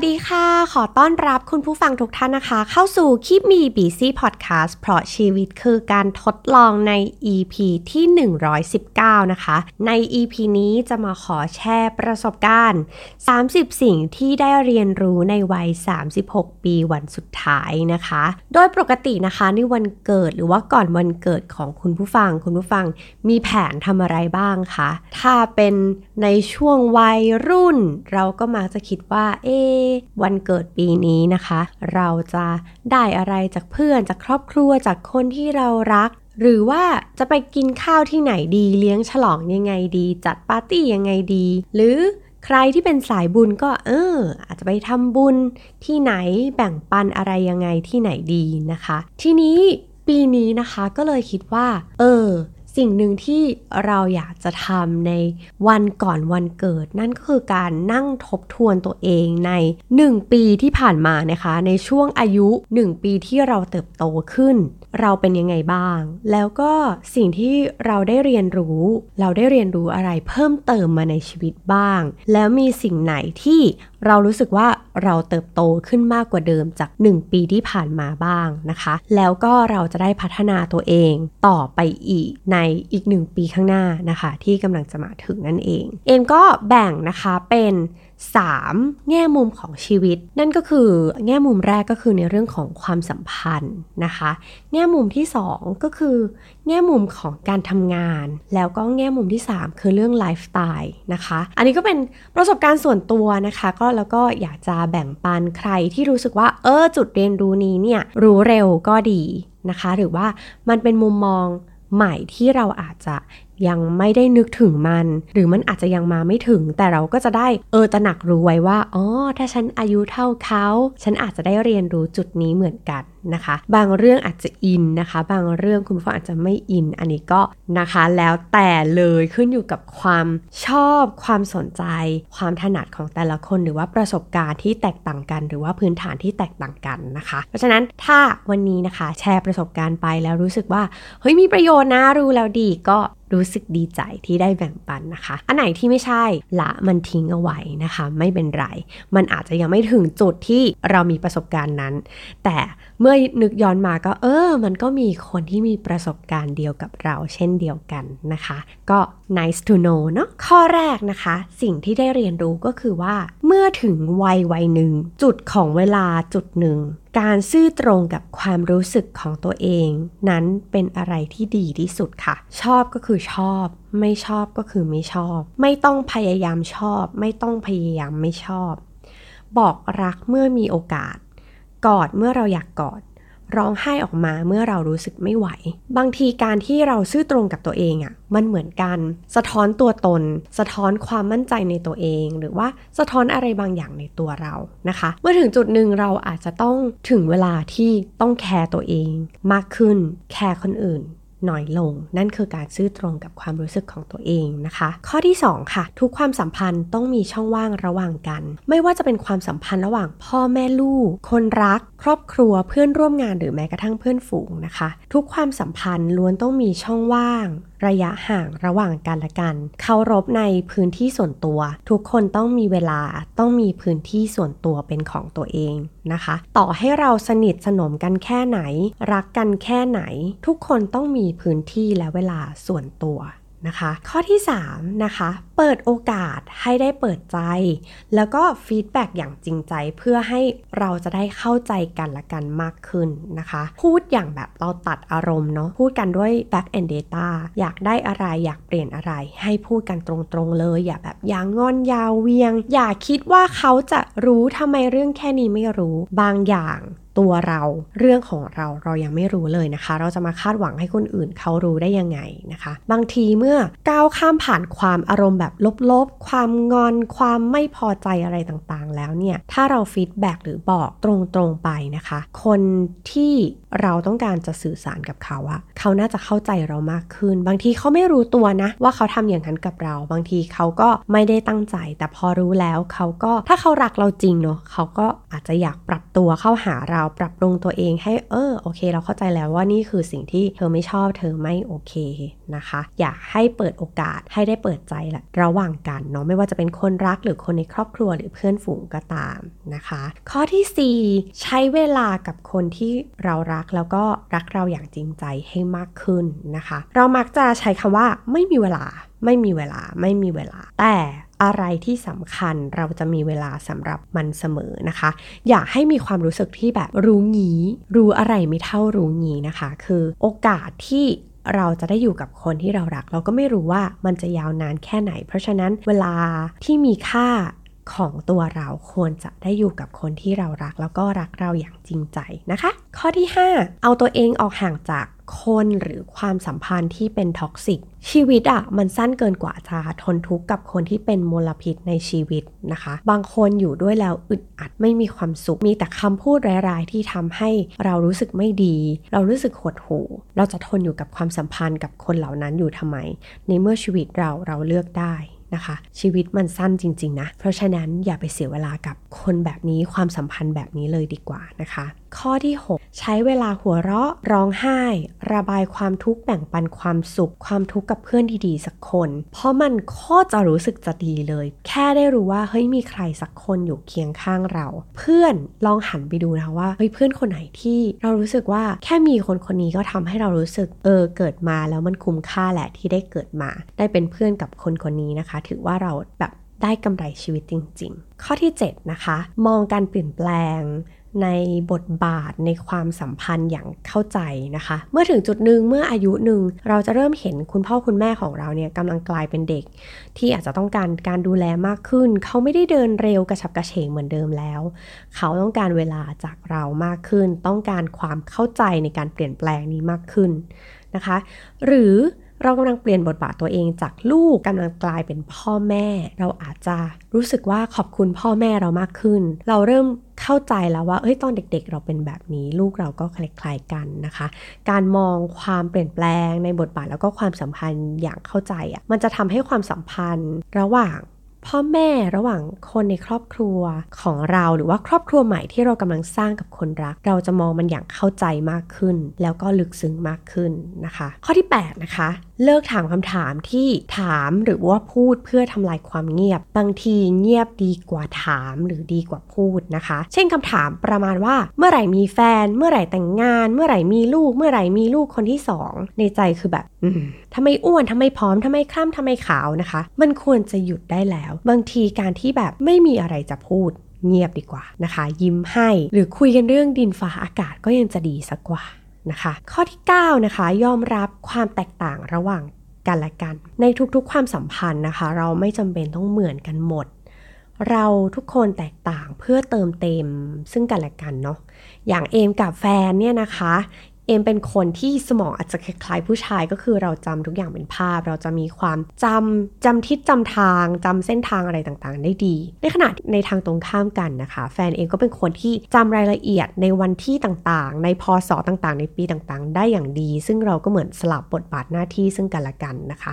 วัสดีค่ะ ขอต้อนรับคุณผู้ฟังทุกท่านนะคะ เข้าสู่คลิปมีบีซี่พอดแคสต์เพราะชีวิตคือการทดลองใน EP ที่ 119 นะคะ ใน EP นี้จะมาขอแชร์ประสบการณ์ 30 สิ่งที่ได้เรียนรู้ในวัย 36 ปีวันสุดท้ายนะคะ โดยปกตินะคะในวันเกิดหรือว่าก่อนวันเกิดของคุณผู้ฟัง คุณผู้ฟังมีแผนทำอะไรบ้างคะถ้าเป็นในช่วงวัยรุ่น เราก็มักจะคิดว่าเอ๊วันเกิดปีนี้นะคะ เราจะได้อะไรจากเพื่อนจากครอบครัวจากคนที่เรารัก หรือว่าจะไปกินข้าวที่ไหนดีเลี้ยงฉลองยังไงดี จัดปาร์ตี้ยังไงดี หรือใครที่เป็นสายบุญก็เออ อาจจะไปทำบุญที่ไหนแบ่งปันอะไรยังไงที่ไหนดีนะคะ ทีนี้ปีนี้นะคะก็เลยคิดว่า เออ สิ่งหนึ่งที่เราอยากจะทำในวันก่อนวันเกิด นั่นก็คือการนั่งทบทวนตัวเองใน 1 ปีที่ผ่านมานะคะ ในช่วงอายุ 1 ปีที่เราเติบโตขึ้น เราเป็นยังไงบ้าง แล้วก็สิ่งที่เราได้เรียนรู้ เราได้เรียนรู้อะไรเพิ่มเติมมาในชีวิตบ้าง แล้วมีสิ่งไหนที่เรารู้สึกว่าเราเติบโตขึ้นมากกว่าเดิมจาก 1 ปีที่ผ่านมาบ้างนะคะ แล้วก็เราจะได้พัฒนาตัวเองต่อไปอีกในอีก 1 ปีข้างหน้านะคะ ที่กำลังจะมาถึงนั่นเอง เอมก็แบ่งนะคะเป็น 3 แง่มุมของชีวิต นั่นก็คือแง่มุมแรกก็คือในเรื่องของความสัมพันธ์นะคะ แง่มุมที่ 2 ก็คือ แง่มุมของการทำงาน แล้วก็แง่มุมที่ 3 คือเรื่องไลฟ์สไตล์นะคะ อันนี้ก็เป็นประสบการณ์ส่วนตัวนะคะ ก็แล้วก็อยากจะแบ่งปันใครที่รู้สึกว่าเออจุดเรียนรู้นี้เนี่ยรู้เร็วก็ดีนะคะ หรือว่ามันเป็นมุมมองใหม่ที่เราอาจจะ ยังไม่ได้นึกถึงมัน หรือมันอาจจะยังมาไม่ถึง แต่เราก็จะได้เออตระหนักรู้ไว้ว่าอ๋อถ้าฉันอายุเท่าเขา ฉันอาจจะได้เรียนรู้จุดนี้เหมือนกันนะคะ บางเรื่องอาจจะอินนะคะ บางเรื่องคุณผู้ฟังอาจจะไม่อิน อันนี้ก็นะคะแล้วแต่เลยขึ้นอยู่กับความชอบความสนใจ ความถนัดของแต่ละคน หรือว่าประสบการณ์ที่แตกต่างกัน หรือว่าพื้นฐานที่แตกต่างกันนะคะ เพราะฉะนั้นถ้าวันนี้นะคะ แชร์ประสบการณ์ไปแล้วรู้สึกว่าเฮ้ยมีประโยชน์นะรู้แล้วดีก็ รู้สึกดีใจที่ได้แบ่งปันนะคะ อันไหนที่ไม่ใช่ละมันทิ้งเอาไว้นะคะ ไม่เป็นไร มันอาจจะยังไม่ถึงจุดที่เรามีประสบการณ์นั้น แต่เมื่อนึกย้อนมาก็เออ มันก็มีคนที่มีประสบการณ์เดียวกับเรา เช่นเดียวกันนะคะ ก็ nice to know เนาะข้อแรกนะคะ สิ่งที่ได้เรียนรู้ก็คือว่า เมื่อถึงวัยวัยหนึ่งจุดของเวลาจุดหนึ่ง การซื่อตรงกับความรู้สึกของตัวเอง นั้นเป็นอะไรที่ดีที่สุดค่ะ ชอบก็คือชอบ ไม่ชอบก็คือไม่ชอบ ไม่ต้องพยายามชอบ ไม่ต้องพยายามไม่ชอบ บอกรักเมื่อมีโอกาส กอดเมื่อเราอยากกอด ร้องไห้ออกมาเมื่อเรารู้สึกไม่ไหว บางทีการที่เราซื่อตรงกับตัวเองอะ่ะ มันเหมือนกัน สะท้อนตัวตน สะท้อนความมั่นใจในตัวเอง หรือว่าสะท้อนอะไรบางอย่างในตัวเรานะคะ เมื่อถึงจุดหนึ่งเราอาจจะต้องถึงเวลาที่ต้องแคร์ตัวเอง มากขึ้น แคร์คนอื่น น้อยลง นั่นคือการซื่อตรงกับความรู้สึกของตัวเองนะคะ ข้อที่ 2 ค่ะ ทุกความสัมพันธ์ต้องมีช่องว่างระหว่างกัน ไม่ว่าจะเป็นความสัมพันธ์ระหว่างพ่อแม่ลูก คนรัก ครอบครัวเพื่อนร่วมงานหรือแม้กระทั่งเพื่อนฝูงนะคะ ทุกความสัมพันธ์ล้วนต้องมีช่องว่าง ระยะห่างระหว่างกันและกัน เคารพในพื้นที่ส่วนตัว ทุกคนต้องมีเวลาต้องมีพื้นที่ส่วนตัวเป็นของตัวเองนะคะ ต่อให้เราสนิทสนมกันแค่ไหน รักกันแค่ไหน ทุกคนต้องมีพื้นที่และเวลาส่วนตัว นะคะ ข้อที่ 3 นะคะ เปิดโอกาสให้ได้เปิดใจ แล้วก็ feedback อย่างจริงใจเพื่อให้เราจะได้เข้าใจกันและกันมากขึ้นนะคะ พูดอย่างแบบเราตัดอารมณ์เนาะพูดกันด้วย fact and data อยากได้อะไรอยากเปลี่ยนอะไร ให้พูดกันตรงๆเลย อย่าแบบอย่างงอนยาวเวียง อย่าคิดว่าเขาจะรู้ทำไมเรื่องแค่นี้ไม่รู้บางอย่าง ตัวเรา เรื่องของเราเรายังไม่รู้เลยนะคะ เราจะมาคาดหวังให้คนอื่นเขารู้ได้ยังไงนะคะ บางทีเมื่อก้าวข้ามผ่านความอารมณ์แบบลบๆ ความงอน ความไม่พอใจอะไรต่างๆ แล้วเนี่ย ถ้าเรา feedback หรือบอกตรงๆไปนะคะ คนที่เราต้องการจะสื่อสารกับเขาอะเขาน่าจะเข้าใจเรามากขึ้น บางทีเขาไม่รู้ตัวนะ ว่าเขาทำอย่างนั้นกับเรา บางทีเขาก็ไม่ได้ตั้งใจ แต่พอรู้แล้วเขาก็ถ้าเขารักเราจริงเนาะเขาก็อาจจะอยากปรับตัวเข้าหาเราปรับปรุงตัวเองให้เออโอเค เราเข้าใจแล้วว่านี่คือสิ่งที่เธอไม่ชอบเธอไม่โอเคนะคะ อยากให้เปิดโอกาสให้ได้เปิดใจแหละระหว่างกันเนาะไม่ว่าจะเป็นคนรักหรือคนในครอบครัวหรือเพื่อนฝูงก็ตามนะคะ ข้อที่ 4 ใช้เวลากับคนที่เรารักแล้วก็รักเราอย่างจริงใจให้มากขึ้นนะคะ เรามักจะใช้คำว่าไม่มีเวลาไม่มีเวลาไม่มีเวลา แต่ อะไรที่สำคัญเราจะมีเวลาสำหรับมันเสมอนะคะ อยากให้มีความรู้สึกที่แบบรู้งี้ รู้อะไรไม่เท่ารู้งี้นะคะ คือโอกาสที่เราจะได้อยู่กับคนที่เรารัก เราก็ไม่รู้ว่ามันจะยาวนานแค่ไหน เพราะฉะนั้นเวลาที่มีค่า ของตัวเราควรจะได้อยู่กับคนที่เรารัก แล้วก็รักเราอย่างจริงใจนะคะ ข้อที่ 5 เอาตัวเองออกห่างจากคนหรือความสัมพันธ์ที่เป็น toxic ชีวิตอะมันสั้นเกินกว่าจะทนทุกข์กับคนที่เป็นมลพิษในชีวิตนะคะ บางคนอยู่ด้วยแล้วอึดอัดไม่มีความสุขมีแต่คำพูดร้ายๆที่ทำให้เรารู้สึกไม่ดี เรารู้สึกหดหู่เราจะทนอยู่กับความสัมพันธ์กับคนเหล่านั้นอยู่ทำไม ในเมื่อชีวิตเราเราเลือกได้ นะคะ ชีวิตมันสั้นจริง ๆ นะ เพราะฉะนั้นอย่าไปเสียเวลากับคนแบบนี้ความสัมพันธ์แบบนี้เลยดีกว่านะคะข้อที่ 6 ใช้เวลาหัวเราะร้องไห้ ระบายความทุกข์แบ่งปันความสุข ความทุกข์กับเพื่อนดีๆ สักคน เพราะมันโคตรจะรู้สึกจะดีเลย แค่ได้รู้ว่าเฮ้ยมีใครสักคนอยู่เคียงข้างเรา เพื่อนลองหันไปดูนะว่าเฮ้ยเพื่อนคนไหนที่เรารู้สึกว่าแค่มีคนคนนี้ก็ทำให้เรารู้สึกเออเกิดมาแล้วมันคุ้มค่าแหละที่ได้เกิดมา ได้เป็นเพื่อนกับคนคนนี้นะคะ ถือว่าเราแบบได้กำไรชีวิตจริง ๆ ข้อที่ 7 นะคะ มองการเปลี่ยนแปลง ในบทบาทในความสัมพันธ์อย่างเข้าใจนะคะ เมื่อถึงจุดหนึ่งเมื่ออายุหนึ่งเราจะเริ่มเห็นคุณพ่อคุณแม่ของเราเนี่ยกำลังกลายเป็นเด็ก ที่อาจจะต้องการการดูแลมากขึ้น เขาไม่ได้เดินเร็วกระฉับกระเฉงเหมือนเดิมแล้ว เขาต้องการเวลาจากเรามากขึ้น ต้องการความเข้าใจในการเปลี่ยนแปลงนี้มากขึ้นนะคะ หรือ เรากำลังเปลี่ยนบทบาทตัวเองจากลูกกำลังกลายเป็นพ่อแม่ เราอาจจะรู้สึกว่าขอบคุณพ่อแม่เรามากขึ้น เราเริ่มเข้าใจแล้วว่าเอ้ยตอนเด็กๆ เราเป็นแบบนี้ ลูกเราก็คล้ายๆกันนะคะ การมองความเปลี่ยนแปลงในบทบาทแล้วก็ความสัมพันธ์อย่างเข้าใจอะ่ะมันจะทำให้ความสัมพันธ์ระหว่างพ่อแม่ระหว่างคนในครอบครัวของเราหรือว่าครอบครัวใหม่ที่เรากำลังสร้างกับคนรัก เราจะมองมันอย่างเข้าใจมากขึ้น แล้วก็ลึกซึ้งมากขึ้นนะคะ ข้อที่ 8 นะคะ เลิกถามคำถามที่ถามหรือว่าพูดเพื่อทำลายความเงียบ บางทีเงียบดีกว่าถามหรือดีกว่าพูดนะคะ เช่นคำถามประมาณว่า เมื่อไหร่มีแฟน เมื่อไหร่แต่งงาน เมื่อไหร่มีลูก เมื่อไหร่มีลูกคนที่สองในใจคือแบบอืมทำไมอ้วนทำไมผอมทำไมคล้ำทำไมขาวนะคะ มันควรจะหยุดได้แล้ว บางทีการที่แบบไม่มีอะไรจะพูดเงียบดีกว่านะคะ ยิ้มให้ หรือคุยกันเรื่องดินฟ้าอากาศก็ยังจะดีสักกว่า นะคะ ข้อที่ 9 นะคะ ยอมรับความแตกต่างระหว่างกันและกัน ในทุกๆความสัมพันธ์นะคะ เราไม่จำเป็นต้องเหมือนกันหมด เราทุกคนแตกต่างเพื่อเติมเต็มซึ่งกันและกันเนาะอย่างเอมกับแฟนเนี่ยนะคะ เอมเป็นคนที่สมองอาจจะคล้ายผู้ชายก็คือเราจำทุกอย่างเป็นภาพ เราจะมีความจำจำทิศจำทางจำเส้นทางอะไรต่างๆ ได้ดี ในขณะในทางตรงข้ามกันนะคะ แฟนเองก็เป็นคนที่จำรายละเอียดในวันที่ต่างๆ ในพศต่างๆ ในปีต่างๆ ได้อย่างดี ซึ่งเราก็เหมือนสลับบทบาทหน้าที่ซึ่งกันและกันนะคะ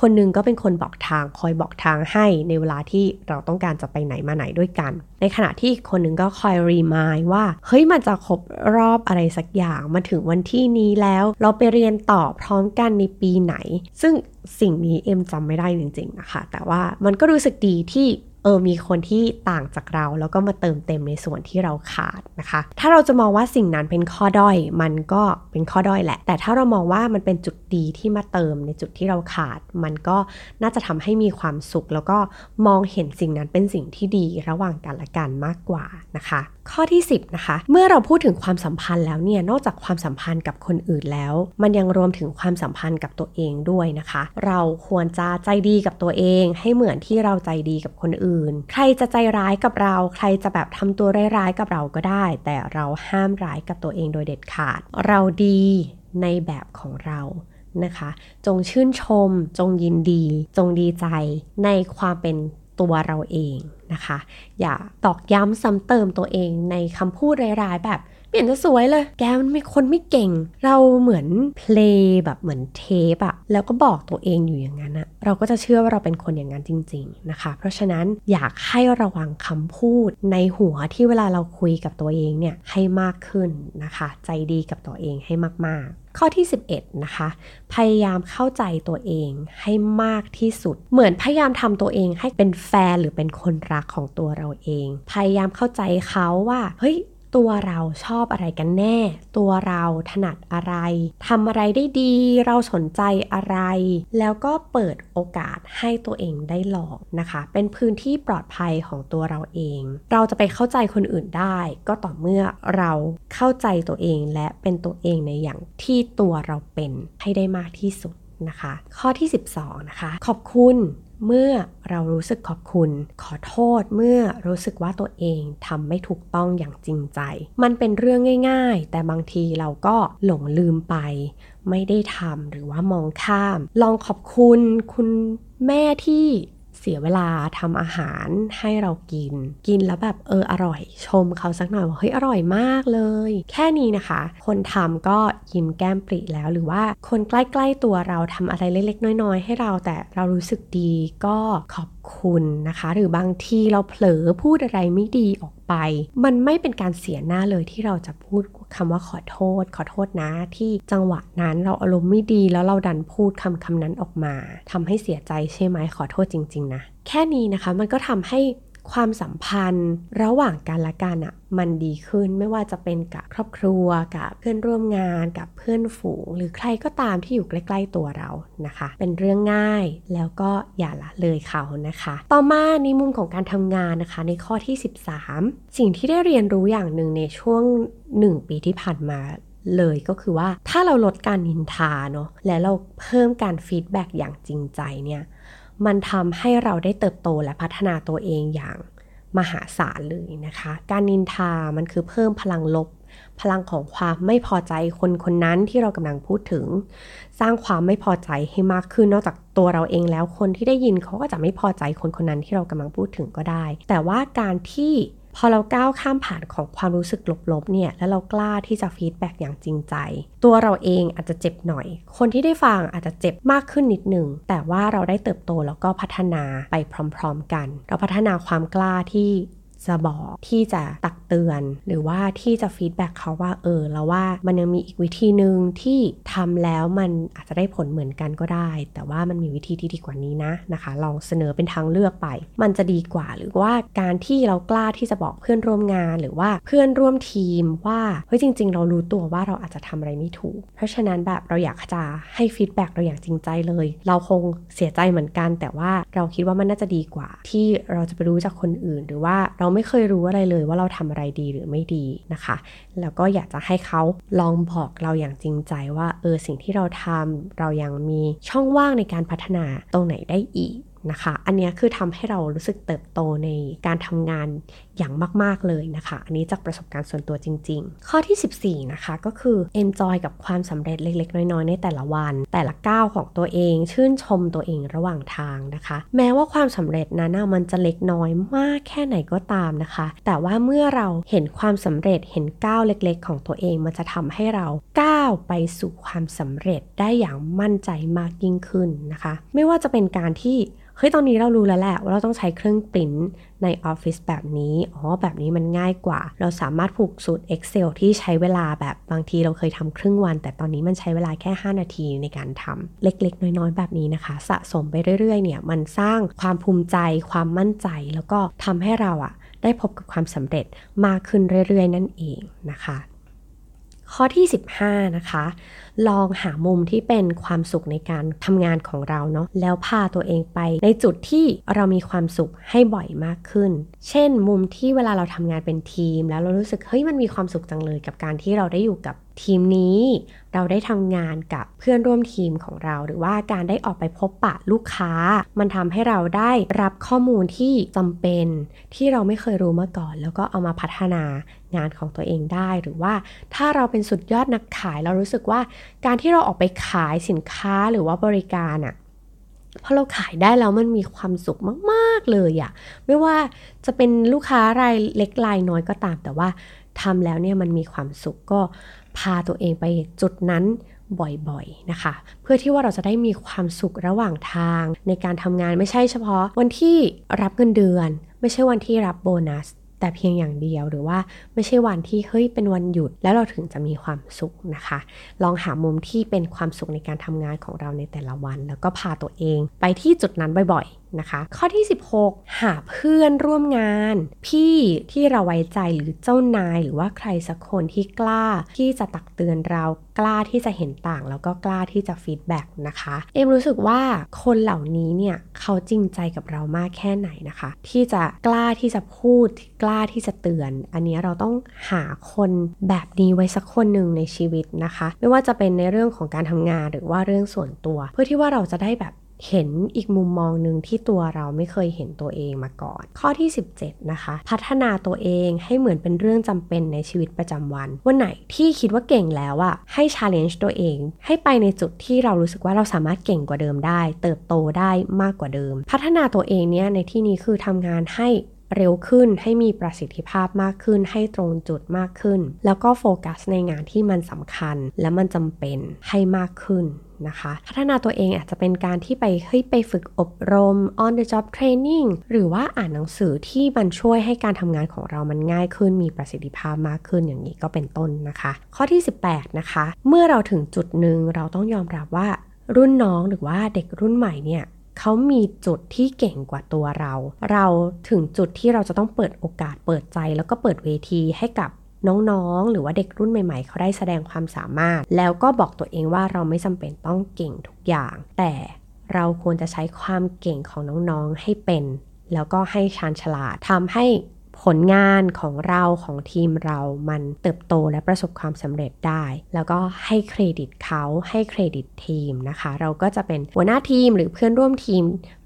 คนนึงก็เป็นคนบอกทางคอยบอกทางให้ในเวลาที่เราต้องการจะไปไหนมาไหนด้วยกัน ในขณะที่คนนึงก็คอยรีมายว่าเฮ้ยมันจะครบรอบอะไรสักอย่างมาถึงวันที่นี้แล้ว เราไปเรียนต่อพร้อมกันในปีไหน ซึ่งสิ่งนี้เอ็มจำไม่ได้จริงๆนะคะ แต่ว่ามันก็รู้สึกดีที่ เออมีคนที่ต่างจากเรา แล้วก็มาเติมเต็มในส่วนที่เราขาดนะคะ ถ้าเราจะมองว่าสิ่งนั้นเป็นข้อด้อย มันก็เป็นข้อด้อยแหละ แต่ถ้าเรามองว่ามันเป็นจุดดีที่มาเติมในจุดที่เราขาด มันก็น่าจะทำให้มีความสุข แล้วก็มองเห็นสิ่งนั้นเป็นสิ่งที่ดีระหว่างกันและกันมากกว่านะคะ ข้อที่ 10นะคะเมื่อเราพูดถึงความสัมพันธ์แล้วเนี่ยนอกจากความสัมพันธ์กับคนอื่นแล้ว มันยังรวมถึงความสัมพันธ์กับตัวเองด้วยนะคะ เราควรจะใจดีกับตัวเอง ให้เหมือนที่เราใจดีกับคนอื่นน ใครจะใจร้ายกับเรา ใครจะแบบทำตัวร้ายๆกับเราก็ได้ แต่เราห้ามร้ายกับตัวเองโดยเด็ดขาด เราดีในแบบของเรานะคะ จงชื่นชม จงยินดี จงดีใจในความเป็นตัวเราเองนะคะ อย่าตอกย้ำซ้ำเติมตัวเองในคำพูดร้ายๆแบบ เปลี่ยนจะสวยเลย แกมันไม่คนไม่เก่ง เราเหมือนเพลย์แบบเหมือนเทปอะแล้วก็บอกตัวเองอยู่อย่างนั้นอะเราก็จะเชื่อว่าเราเป็นคนอย่างนั้นจริง ๆนะคะ เพราะฉะนั้นอยากให้ระวังคำพูดในหัวที่เวลาเราคุยกับตัวเองเนี่ยให้มากขึ้นนะคะ ใจดีกับตัวเองให้มากๆข้อที่ 11 นะคะ พยายามเข้าใจตัวเองให้มากที่สุด เหมือนพยายามทำตัวเองให้เป็นแฟนหรือเป็นคนรักของตัวเราเอง พยายามเข้าใจเขาว่า เฮ้ย ตัวเราชอบอะไรกันแน่ ตัวเราถนัดอะไรทำอะไรได้ดี เราสนใจอะไร แล้วก็เปิดโอกาสให้ตัวเองได้ลองนะคะ เป็นพื้นที่ปลอดภัยของตัวเราเอง เราจะไปเข้าใจคนอื่นได้ ก็ต่อเมื่อเราเข้าใจตัวเองและเป็นตัวเองในอย่างที่ตัวเราเป็นให้ได้มากที่สุดนะคะ ข้อที่ 12 นะคะ ขอบคุณ เมื่อเรารู้สึกขอบคุณ ขอโทษเมื่อรู้สึกว่าตัวเองทำไม่ถูกต้องอย่างจริงใจ มันเป็นเรื่องง่าย ๆ แต่บางทีเราก็หลงลืมไป ไม่ได้ทำหรือว่ามองข้าม ลองขอบคุณคุณแม่ที่ เสียเวลาทำอาหารให้เรากิน กินแล้วแบบเอออร่อย ชมเขาสักหน่อยว่าเฮ้ยอร่อยมากเลย แค่นี้นะคะ คนทำก็ยิ้มแก้มปริแล้วหรือว่าคนใกล้ๆตัวเราทำอะไรเล็กๆ น้อยๆ ให้เราแต่เรารู้สึกดีก็ขอบ คุณนะคะ หรือบางทีเราเผลอพูดอะไรไม่ดีออกไป มันไม่เป็นการเสียหน้าเลยที่เราจะพูดคำว่าขอโทษ ขอโทษนะที่จังหวะนั้นเราอารมณ์ไม่ดีแล้วเราดันพูดคำคำนั้นออกมาทำให้เสียใจใช่ไหมขอโทษจริง ๆ นะ แค่นี้นะคะมันก็ทำให้ ความสัมพันธ์ ระหว่างกันและกันอะมันดีขึ้นไม่ว่าจะเป็นกับครอบครัวกับเพื่อนร่วมงานกับเพื่อนฝูง หรือใครก็ตามที่อยู่ใกล้ ๆตัวเรานะคะ เป็นเรื่องง่ายแล้วก็อย่าละเลยเขานะคะ ต่อมาในมุมของการทำงานนะคะ ในข้อที่ 13 สิ่งที่ได้เรียนรู้อย่างหนึ่งในช่วง 1 ปีที่ผ่านมาเลยก็คือว่าถ้าเราลดการนินทาเนาะและเราเพิ่มการฟีดแบ็กอย่างจริงใจเนี่ย มันทำให้เราได้เติบโตและพัฒนาตัวเองอย่างมหาศาลเลยนะคะ การนินทามันคือเพิ่มพลังลบ พลังของความไม่พอใจคนคนนั้นที่เรากำลังพูดถึง สร้างความไม่พอใจให้มากขึ้นนอกจากตัวเราเองแล้วคนที่ได้ยินเขาก็จะไม่พอใจคนคนนั้นที่เรากำลังพูดถึงก็ได้ แต่ว่าการที่ พอเราก้าวข้ามผ่านของความรู้สึกลบๆเนี่ย แล้วเรากล้าที่จะ feedback อย่างจริงใจ ตัวเราเองอาจจะเจ็บหน่อย คนที่ได้ฟังอาจจะเจ็บมากขึ้นนิดหนึ่ง แต่ว่าเราได้เติบโตแล้วก็พัฒนาไปพร้อมๆกัน เราพัฒนาความกล้าที่ จะบอกที่จะตักเตือน หรือว่าที่จะฟีดแบ็กเขาว่าเออแล้วว่ามันยังมีอีกวิธีหนึ่งที่ทำแล้วมันอาจจะได้ผลเหมือนกันก็ได้ แต่ว่ามันมีวิธีที่ดีกว่านี้นะนะคะ ลองเสนอเป็นทางเลือกไป มันจะดีกว่า หรือว่าการที่เรากล้าที่จะบอกเพื่อนร่วมงาน หรือว่าเพื่อนร่วมทีมว่าเฮ้ยจริง ๆ เรารู้ตัวว่าเราอาจจะทำอะไรไม่ถูก เพราะฉะนั้นแบบเราอยากจะให้ฟีดแบ็กเราอย่างจริงใจเลย เราคงเสียใจเหมือนกัน แต่ว่าเราคิดว่ามันน่าจะดีกว่า ที่เราจะไปรู้จากคนอื่น หรือว่าเราไม่เคยรู้อะไรเลยว่าเราทำอะไรดีหรือไม่ดีนะคะ แล้วก็อยากจะให้เขาลองบอกเราอย่างจริงใจว่าเออสิ่งที่เราทำเรายังมีช่องว่างในการพัฒนาตรงไหนได้อีก นะคะ อันนี้คือทำให้เรารู้สึกเติบโตในการทำงานอย่างมาก ๆ เลยนะคะ อันนี้จากประสบการณ์ส่วนตัวจริง ๆ ข้อที่ 14 นะคะก็คือ enjoy กับความสำเร็จเล็ก ๆ น้อย ๆ ในแต่ละวัน แต่ละก้าวของตัวเอง ชื่นชมตัวเองระหว่างทางนะคะ แม้ว่าความสำเร็จนั้นมันจะเล็กน้อยมากแค่ไหนก็ตามนะคะ แต่ว่าเมื่อเราเห็นความสำเร็จเห็นก้าวเล็ก ๆ ของตัวเอง มันจะทำให้เราก้าวไปสู่ความสำเร็จได้อย่างมั่นใจมากยิ่งขึ้นนะคะ ไม่ว่าจะเป็นการที่ เฮ้ยตอนนี้เรารู้แล้วแหละว่าเราต้องใช้เครื่องปริ้นในออฟฟิศแบบนี้ อ๋อ แบบนี้มันง่ายกว่า เราสามารถผูกสูตร Excel ที่ใช้เวลาแบบบางทีเราเคยทำครึ่งวัน แต่ตอนนี้มันใช้เวลาแค่ 5 นาทีในการทำเล็กๆ น้อยๆ แบบนี้นะคะ สะสมไปเรื่อยๆ เนี่ย มันสร้างความภูมิใจ ความมั่นใจ แล้วก็ทำให้เราอะได้พบกับความสำเร็จมากขึ้นเรื่อยๆ นั่นเองนะคะ ข้อที่ 15 นะคะ ลองหามุมที่เป็นความสุขในการทำงานของเราเนาะแล้วพาตัวเองไป ในจุดที่เรามีความสุขให้บ่อยมากขึ้น เช่น มุมที่เวลาเราทำงานเป็นทีม แล้วเรารู้สึกเฮ้ยมันมีความสุขจังเลยกับการที่เราได้อยู่กับ ทีมนี้เราได้ทำงานกับเพื่อนร่วมทีมของเรา หรือว่าการได้ออกไปพบปะลูกค้า มันทำให้เราได้รับข้อมูลที่จำเป็น ที่เราไม่เคยรู้มาก่อน แล้วก็เอามาพัฒนางานของตัวเองได้ หรือว่าถ้าเราเป็นสุดยอดนักขาย เรารู้สึกว่าการที่เราออกไปขายสินค้าหรือว่าบริการอะพอเราขายได้แล้วมันมีความสุขมากๆเลยอะไม่ว่าจะเป็นลูกค้ารายเล็กรายน้อยก็ตามแต่ว่าทำแล้วเนี่ยมันมีความสุขก็ พาตัวเองไปจุดนั้นบ่อยๆนะคะ เพื่อที่ว่าเราจะได้มีความสุขระหว่างทาง ในการทำงานไม่ใช่เฉพาะ วันที่รับเงินเดือน ไม่ใช่วันที่รับโบนัส แต่เพียงอย่างเดียวหรือว่าไม่ใช่วันที่เฮ้ยเป็นวันหยุด แล้วเราถึงจะมีความสุขนะคะ ลองหามุมที่เป็นความสุขในการทำงานของเราในแต่ละวัน แล้วก็พาตัวเองไปที่จุดนั้นบ่อย นะคะ ข้อที่ 16 หาเพื่อนร่วมงาน พี่ที่เราไว้ใจหรือเจ้านายหรือว่าใครสักคนที่กล้าที่จะตักเตือนเรากล้าที่จะเห็นต่าง แล้วก็กล้าที่จะฟีดแบ็กนะคะ เอ็มรู้สึกว่าคนเหล่านี้เนี่ยเขาจริงใจกับเรามากแค่ไหนนะคะ ที่จะกล้าที่จะพูดกล้าที่จะเตือน อันนี้เราต้องหาคนแบบนี้ไว้สักคนหนึ่งในชีวิตนะคะ ไม่ว่าจะเป็นในเรื่องของการทำงานหรือว่าเรื่องส่วนตัว เพื่อที่ว่าเราจะได้แบบ เห็นอีกมุมมองหนึ่งที่ตัวเราไม่เคยเห็นตัวเองมาก่อน ข้อที่ 17 นะคะ พัฒนาตัวเองให้เหมือนเป็นเรื่องจำเป็นในชีวิตประจำวัน วันไหนที่คิดว่าเก่งแล้วอะให้ challenge ตัวเอง ให้ไปในจุดที่เรารู้สึกว่าเราสามารถเก่งกว่าเดิมได้ เติบโตได้มากกว่าเดิม พัฒนาตัวเองเนี่ยในที่นี้คือทำงานให้ เร็วขึ้นให้มีประสิทธิภาพมากขึ้น ให้ตรงจุดมากขึ้น แล้วก็โฟกัสในงานที่มันสำคัญและมันจำเป็นให้มากขึ้นนะคะพัฒนาตัวเองอาจจะเป็นการที่ไปเฮ้ยไปฝึกอบรม on the job training หรือว่าอ่านหนังสือที่มันช่วยให้การทำงานของเรามันง่ายขึ้น มีประสิทธิภาพมากขึ้นอย่างนี้ก็เป็นต้นนะคะ ข้อที่ 18 นะคะ เมื่อเราถึงจุดหนึ่งเราต้องยอมรับว่ารุ่นน้องหรือว่าเด็กรุ่นใหม่เนี่ย เขามีจุดที่เก่งกว่าตัวเรา เราถึงจุดที่เราจะต้องเปิดโอกาสเปิดใจ แล้วก็เปิดเวทีให้กับน้องๆ หรือว่าเด็กรุ่นใหม่ ๆ เขาได้แสดงความสามารถ แล้วก็บอกตัวเองว่าเราไม่จำเป็นต้องเก่งทุกอย่าง แต่เราควรจะใช้ความเก่งของน้องๆ ให้เป็น แล้วก็ให้ชาญฉลาดทำให้ ผลงานของเราของทีมเรามันเติบโตและประสบความสำเร็จได้ แล้วก็ให้เครดิตเขาให้เครดิตทีมนะคะ เราก็จะเป็นหัวหน้าทีมหรือเพื่อนร่วมทีม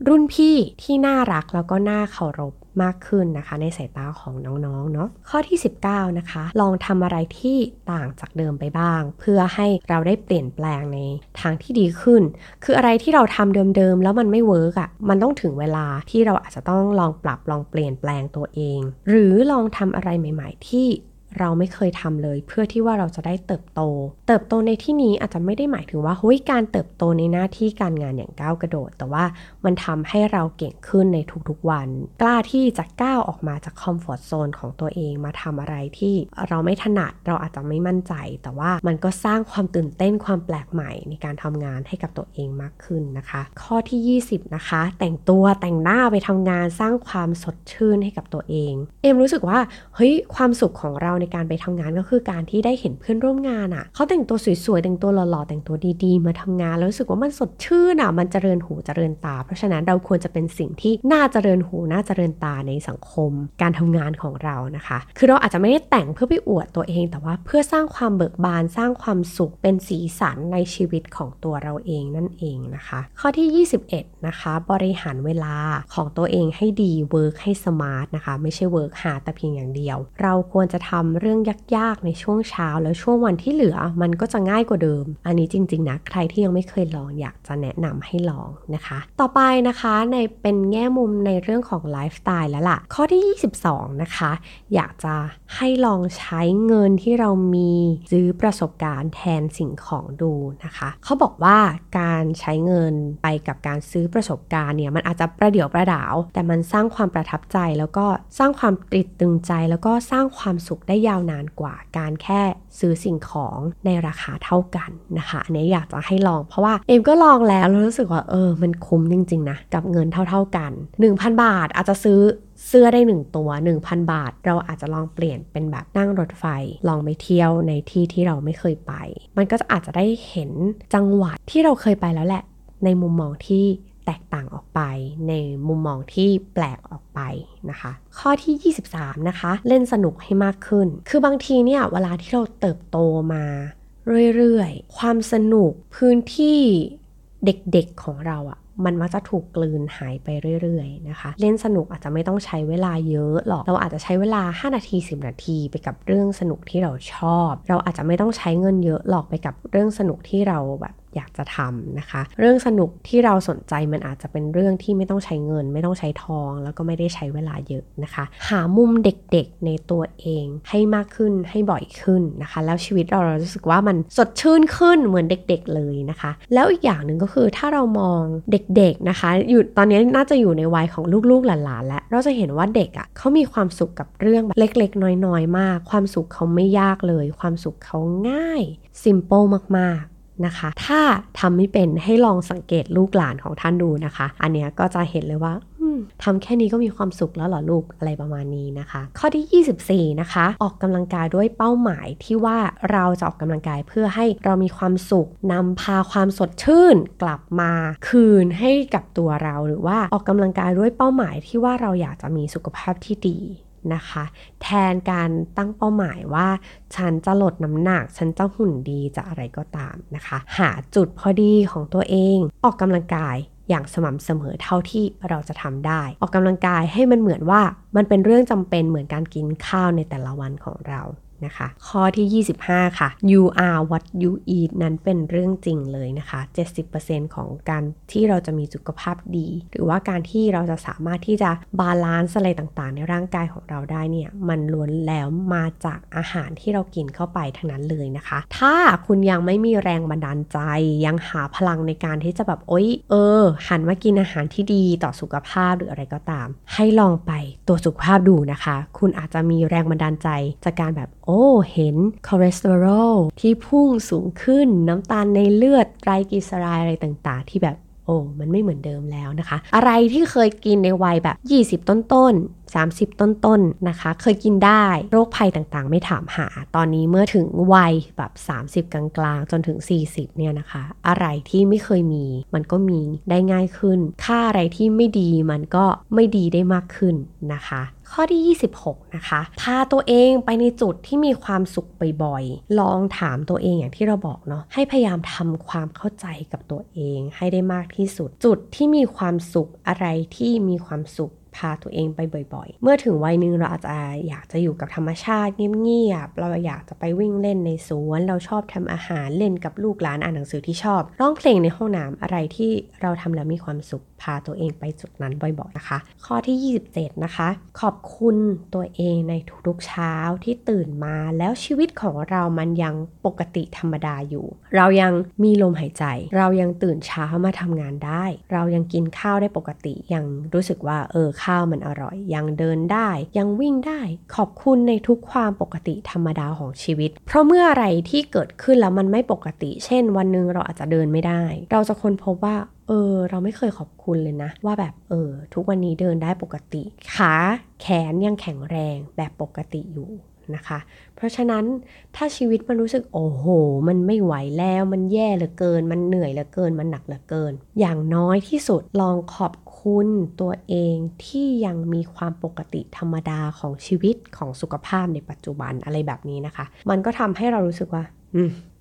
รุ่นพี่ที่น่ารักแล้วก็น่าเคารพ มากขึ้นนะคะ ในสายตาของน้องๆเนาะข้อที่ 19 นะคะ ลองทำอะไรที่ต่างจากเดิมไปบ้าง เพื่อให้เราได้เปลี่ยนแปลงในทางที่ดีขึ้น คืออะไรที่เราทำเดิมๆ แล้วมันไม่เวิร์กอะ่ะมันต้องถึงเวลาที่เราอาจจะต้องลองปรับลองเปลี่ยนแปลงตัวเอง หรือลองทำอะไรใหม่ ๆ ที่เราไม่เคยทำเลย เพื่อที่ว่าเราจะได้เติบโตเติบโตในที่นี้อาจจะไม่ได้หมายถึงว่าเฮ้ยการเติบโตในหน้าที่การงานอย่างก้าวกระโดด แต่ว่ามันทำให้เราเก่งขึ้นในทุกๆวัน กล้าที่จะก้าวออกมาจากคอมฟอร์ทโซนของตัวเองมาทำอะไรที่เราไม่ถนัดเราอาจจะไม่มั่นใจ แต่ว่ามันก็สร้างความตื่นเต้นความแปลกใหม่ในการทำงานให้กับตัวเองมากขึ้นนะคะ ข้อที่ 20 นะคะ แต่งตัวแต่งหน้าไปทำงานสร้างความสดชื่นให้กับตัวเอง เอ็มรู้สึกว่าเฮ้ยความสุขของเราในการไปทำงานก็คือการที่ได้เห็นเพื่อนร่วมงานอะ่ะเขาแต่งตัวสวยๆ แต่งตัวหล่อๆ แต่งตัวดีๆ มาทำงานแล้วรู้สึกว่ามันสดชื่นอะ่ะ มันเจริญหูเจริญตา เพราะฉะนั้นเราควรจะเป็นสิ่งที่น่าเจริญหูน่าเจริญตาในสังคม การทำงานของเรานะคะ คือเราอาจจะไม่ได้แต่งเพื่อไปอวดตัวเอง แต่ว่าเพื่อสร้างความเบิกบานสร้างความสุขเป็นสีสันในชีวิตของตัวเราเองนั่นเองนะคะ ข้อที่ 21 นะคะ บริหารเวลาของตัวเองให้ดี work ให้ smart นะคะ ไม่ใช่ work hard แต่เพียงอย่างเดียว เราควรจะทำเรื่องยากๆในช่วงเช้าแล้วช่วงวันที่เหลือมันก็จะง่ายกว่าเดิม อันนี้จริง ๆ นะ ใครที่ยังไม่เคยลองอยากจะแนะนำให้ลองนะคะ ต่อไปนะคะในเป็นแง่มุมในเรื่องของไลฟ์สไตล์แล้วล่ะ ข้อที่ 22 นะคะ อยากจะให้ลองใช้เงินที่เรามีซื้อประสบการณ์แทนสิ่งของดูนะคะ เขาบอกว่าการใช้เงินไปกับการซื้อประสบการณ์เนี่ยมันอาจจะประเดี๋ยวประดาว แต่มันสร้างความประทับใจแล้วก็สร้างความติดตึงใจ แล้วก็สร้างความสุขได้ยาวนานกว่าการแค่ ซื้อสิ่งของในราคาเท่ากันนะคะ อันนี้อยากจะให้ลองเพราะว่าเอ็มก็ลองแล้วแล้วรู้สึกว่าเออมันคุ้มจริงๆนะกับเงินเท่า ๆกัน 1,000 บาทอาจจะซื้อเสื้อได้ 1 ตัว 1,000 บาท เราอาจจะลองเปลี่ยนเป็นแบบนั่งรถไฟ ลองไปเที่ยวในที่ที่เราไม่เคยไป มันก็จะอาจจะได้เห็นจังหวัดที่เราเคยไปแล้วแหละ ในมุมมองที่ แตกต่างออกไป ในมุมมองที่แปลกออกไปนะคะ ข้อที่ 23 นะคะ เล่นสนุกให้มากขึ้น คือบางทีเนี่ยเวลาที่เราเติบโตมาเรื่อยๆ ความสนุกพื้นที่เด็กๆของเราอะมันมักจะถูกกลืนหายไปเรื่อยๆนะคะ เล่นสนุกอาจจะไม่ต้องใช้เวลาเยอะหรอก เราอาจจะใช้เวลา 5 นาที 10 นาทีไปกับเรื่องสนุกที่เราชอบ เราอาจจะไม่ต้องใช้เงินเยอะหรอกไปกับเรื่องสนุกที่เราแบบ อยากจะทำนะคะ เรื่องสนุกที่เราสนใจมันอาจจะเป็นเรื่องที่ไม่ต้องใช้เงิน ไม่ต้องใช้ทอง แล้วก็ไม่ได้ใช้เวลาเยอะนะคะ หามุมเด็กๆในตัวเองให้มากขึ้นให้บ่อยขึ้นนะคะ แล้วชีวิตเราเรารู้สึกว่ามันสดชื่นขึ้นเหมือนเด็กๆเลยนะคะ แล้วอีกอย่างหนึ่งก็คือถ้าเรามองเด็กๆนะคะ อยู่ตอนนี้น่าจะอยู่ในวัยของลูกๆหลานๆแล้วเราจะเห็นว่าเด็กอะ่ะเขามีความสุขกับเรื่องเล็กๆ น้อยๆ มาก ความสุขเขาไม่ยากเลย ความสุขเขาง่ายซิมเปิลมากๆ นะคะ ถ้าทำไม่เป็นให้ลองสังเกตลูกหลานของท่านดูนะคะ อันเนี้ยก็จะเห็นเลยว่าทำแค่นี้ก็มีความสุขแล้วเหรอลูกอะไรประมาณนี้นะคะ ข้อที่ 24 นะคะ ออกกำลังกายด้วยเป้าหมายที่ว่าเราจะออกกำลังกายเพื่อให้เรามีความสุขนำพาความสดชื่นกลับมาคืนให้กับตัวเราหรือว่าออกกำลังกายด้วยเป้าหมายที่ว่าเราอยากจะมีสุขภาพที่ดี นะคะ แทนการตั้งเป้าหมายว่า ฉันจะลดน้ำหนัก ฉันจะหุ่นดีจะอะไรก็ตามนะคะ หาจุดพอดีของตัวเอง ออกกำลังกายอย่างสม่ำเสมอเท่าที่เราจะทำได้ ออกกำลังกายให้มันเหมือนว่ามันเป็นเรื่องจำเป็นเหมือนการกินข้าวในแต่ละวันของเรา นะคะ ข้อที่ 25 ค่ะ you are what you eat นั้นเป็นเรื่องจริงเลยนะคะ 70%ของการที่เราจะมีสุขภาพดี หรือว่าการที่เราจะสามารถที่จะบาลานซ์อะไรต่างๆ ในร่างกายของเราได้เนี่ย มันล้วนแล้วมาจากอาหารที่เรากินเข้าไปทั้งนั้นเลยนะคะ ถ้าคุณยังไม่มีแรงบันดาลใจ ยังหาพลังในการที่จะแบบโอ๊ยเออ หันมากินอาหารที่ดีต่อสุขภาพหรืออะไรก็ตาม ให้ลองไปตรวจสุขภาพดูนะคะ คุณอาจจะมีแรงบันดาลใจจากการแบบโอ้ เห็นคอเลสเตอรอลที่พุ่งสูงขึ้นน้ำตาลในเลือดไตรกลีเซอไรด์อะไรต่างๆ ที่แบบโอ้มันไม่เหมือนเดิมแล้วนะคะ อะไรที่เคยกินในวัยแบบ 20 ต้นๆ30 ต้นๆ นะคะ เคยกินได้โรคภัยต่างๆ ไม่ถามหา ตอนนี้เมื่อถึงวัยแบบ 30 กลางๆ จนถึง 40 เนี่ยนะคะ อะไรที่ไม่เคยมีมันก็มีได้ง่ายขึ้น ค่าอะไรที่ไม่ดีมันก็ไม่ดีได้มากขึ้นนะคะ ข้อที่ 26 นะคะ พาตัวเองไปในจุดที่มีความสุขบ่อยๆ ลองถามตัวเองอย่างที่เราบอกเนาะ ให้พยายามทำความเข้าใจกับตัวเองให้ได้มากที่สุด จุดที่มีความสุขอะไรที่มีความสุขพาตัวเองไปบ่อยๆ เมื่อถึงวัยหนึ่งเราอาจจะอยากจะอยู่กับธรรมชาติเงียบๆ เราอยากจะไปวิ่งเล่นในสวน เราชอบทำอาหารเล่นกับลูกหลานอ่านหนังสือที่ชอบ ร้องเพลงในห้องน้ำอะไรที่เราทำแล้วมีความสุข พาตัวเองไปจุดนั้นบ่อยๆนะคะ ข้อที่ 27 นะคะ ขอบคุณตัวเองในทุกๆเช้าที่ตื่นมาแล้วชีวิตของเรามันยังปกติธรรมดาอยู่ เรายังมีลมหายใจ เรายังตื่นเช้ามาทำงานได้ เรายังกินข้าวได้ปกติ ยังรู้สึกว่าเออข้าวมันอร่อย ยังเดินได้ ยังวิ่งได้ ขอบคุณในทุกความปกติธรรมดาของชีวิต เพราะเมื่ออะไรที่เกิดขึ้นแล้วมันไม่ปกติ เช่น วันหนึ่งเราอาจจะเดินไม่ได้ เราจะค้นพบว่า เออเราไม่เคยขอบคุณเลยนะ ว่าแบบเออทุกวันนี้เดินได้ปกติ ขาแขนยังแข็งแรงแบบปกติอยู่นะคะ เพราะฉะนั้นถ้าชีวิตมันรู้สึกโอ้โห มันไม่ไหวแล้วมันแย่เหลือเกิน มันเหนื่อยเหลือเกิน มันหนักเหลือเกิน อย่างน้อยที่สุดลองขอบคุณตัวเองที่ยังมีความปกติธรรมดาของชีวิตของสุขภาพในปัจจุบันอะไรแบบนี้นะคะ มันก็ทำให้เรารู้สึกว่า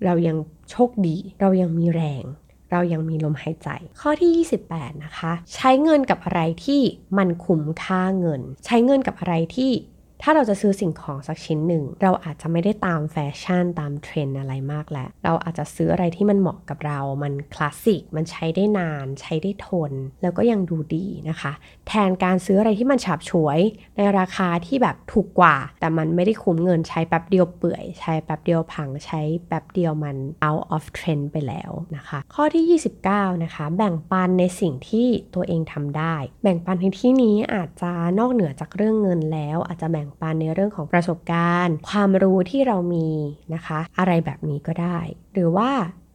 เรายังโชคดี เรายังมีแรง เรายังมีลมหายใจ ข้อที่ 28 นะคะ ใช้เงินกับอะไรที่มันคุ้มค่าเงิน ใช้เงินกับอะไรที่ ถ้าเราจะซื้อสิ่งของสักชิ้นหนึ่ง เราอาจจะไม่ได้ตามแฟชั่นตามเทรนอะไรมากแล้ว เราอาจจะซื้ออะไรที่มันเหมาะกับเรา มันคลาสสิก มันใช้ได้นาน ใช้ได้ทน แล้วก็ยังดูดีนะคะ แทนการซื้ออะไรที่มันฉาบฉวย ในราคาที่แบบถูกกว่า แต่มันไม่ได้คุ้มเงินใช้แป๊บเดียวเปื่อย ใช้แป๊บเดียวพัง ใช้แป๊บเดียวมัน out of trend ไปแล้วนะคะ ข้อที่ 29 นะคะ แบ่งปันในสิ่งที่ตัวเองทำได้ แบ่งปันในที่นี้อาจจะนอกเหนือจากเรื่องเงินแล้ว อาจจะแบ่งปันในเรื่องของประสบการณ์ ความรู้ที่เรามีนะคะ อะไรแบบนี้ก็ได้ หรือว่า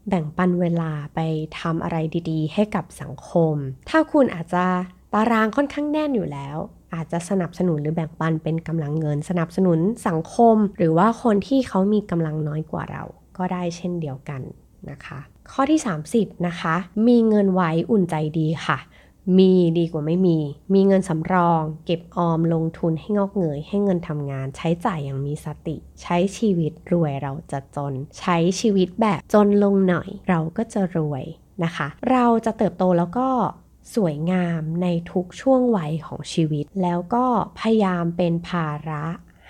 แบ่งปันเวลาไปทำอะไรดีๆ ให้กับสังคม ถ้าคุณอาจจะตารางค่อนข้างแน่นอยู่แล้ว อาจจะสนับสนุนหรือแบ่งปันเป็นกำลังเงิน สนับสนุนสังคม หรือว่าคนที่เขามีกำลังน้อยกว่าเรา ก็ได้เช่นเดียวกันนะคะ ข้อที่ 30 นะคะ มีเงินไว้อุ่นใจดีค่ะ มีดีกว่าไม่มี มีเงินสำรอง เก็บออมลงทุนให้งอกเงย ให้เงินทำงาน ใช้จ่ายอย่างมีสติ ใช้ชีวิตรวยเราจะจน ใช้ชีวิตแบบจนลงหน่อย เราก็จะรวยนะคะ เราจะเติบโตแล้วก็สวยงามในทุกช่วงวัยของชีวิต แล้วก็พยายามเป็นภาระ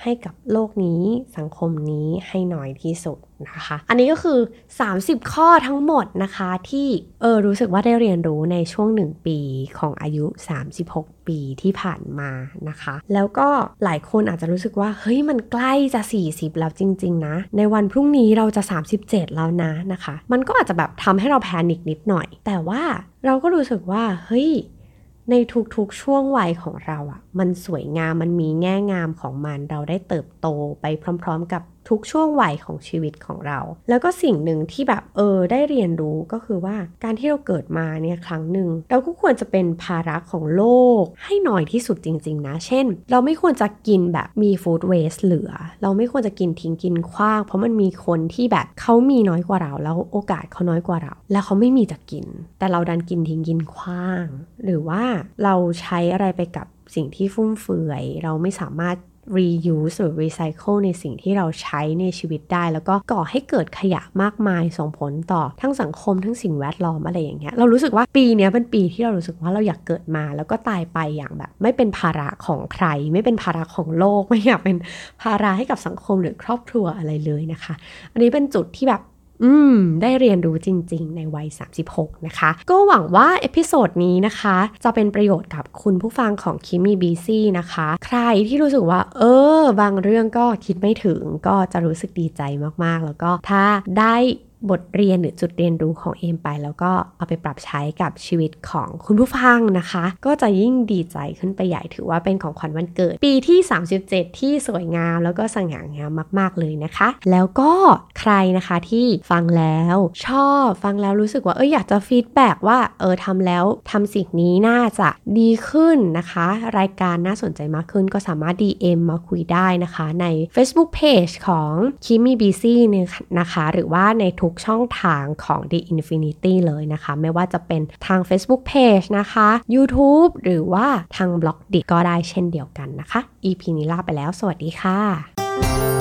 ให้กับโลกนี้สังคมนี้ให้น้อยที่สุดนะคะ อันนี้ก็คือ 30 ข้อทั้งหมดนะคะที่เออรู้สึกว่าได้เรียนรู้ในช่วง 1 ปีของอายุ 36 ปีที่ผ่านมานะคะ แล้วก็หลายคนอาจจะรู้สึกว่าเฮ้ยมันใกล้จะ 40 แล้วจริง ๆ นะ ในวันพรุ่งนี้เราจะ 37 แล้วนะนะคะ มันก็อาจจะแบบทำให้เราแพนิคนิดหน่อย แต่ว่าเราก็รู้สึกว่าเฮ้ย ในทุกๆช่วงวัยของเราอะ่ะ มันสวยงามมันมีแง่งามของมัน เราได้เติบโตไปพร้อม ๆ กับ ทุกช่วงวัยของชีวิตของเรา แล้วก็สิ่งหนึ่งที่แบบเออได้เรียนรู้ก็คือว่าการที่เราเกิดมาเนี่ยครั้งหนึ่งเราก็ควรจะเป็นภาระของโลกให้น้อยที่สุดจริง ๆ นะ เช่น เราไม่ควรจะกินแบบมีฟู้ดเวสเหลือ เราไม่ควรจะกินทิ้งกินคว้าง เพราะมันมีคนที่แบบเขามีน้อยกว่าเรา แล้วโอกาสเขาน้อยกว่าเรา แล้วเขาไม่มีจะกิน แต่เราดันกินทิ้งกินคว้าง หรือว่าเราใช้อะไรไปกับสิ่งที่ฟุ่มเฟือย เราไม่สามารถ reuse หรือ recycle ในสิ่งที่เราใช้ในชีวิตได้ แล้วก็ก่อให้เกิดขยะมากมายส่งผลต่อทั้งสังคมทั้งสิ่งแวดล้อมอะไรอย่างเงี้ยเรารู้สึกว่าปีนี้เป็นปีที่เรารู้สึกว่าเราอยากเกิดมา แล้วก็ตายไปอย่างแบบ ไม่เป็นภาระของใคร ไม่เป็นภาระของโลก ไม่อยากเป็นภาระให้กับสังคมหรือครอบครัวอะไรเลยนะคะ อันนี้เป็นจุดที่แบบ อืม ได้เรียนรู้จริง ๆ ในวัย 36 นะคะ ก็หวังว่า episode นี้นะคะ จะเป็นประโยชน์กับคุณผู้ฟังของ Keep Me Busy นะคะ ใครที่รู้สึกว่า เออ บางเรื่องก็คิดไม่ถึงก็จะรู้สึกดีใจมากๆ แล้วก็ถ้าได้ บทเรียนหรือจุดเรียนรู้ของเอมไป แล้วก็เอาไปปรับใช้กับชีวิตของคุณผู้ฟังนะคะ ก็จะยิ่งดีใจขึ้นไปใหญ่ถือว่าเป็นของขวัญวันเกิด ปีที่ 37 ที่สวยงามแล้วก็สง่างามมาก ๆ เลยนะคะ แล้วก็ใครนะคะที่ฟังแล้วชอบฟังแล้วรู้สึกว่าเอออยากจะ feedback ว่าเออทำแล้วทำสิ่งนี้น่าจะดีขึ้นนะคะ รายการน่าสนใจมากขึ้นก็สามารถ DM มาคุยได้นะคะ ใน Facebook Page ของ Keep Me Busy นะคะ หรือว่าในทุกช่องทางของ The Infinity เลยนะคะ ไม่ว่าจะเป็นทาง Facebook Page นะคะ YouTube หรือว่าทาง Blockdit ก็ได้เช่นเดียวกันนะคะ EP นี้ลาไปแล้ว สวัสดีค่ะ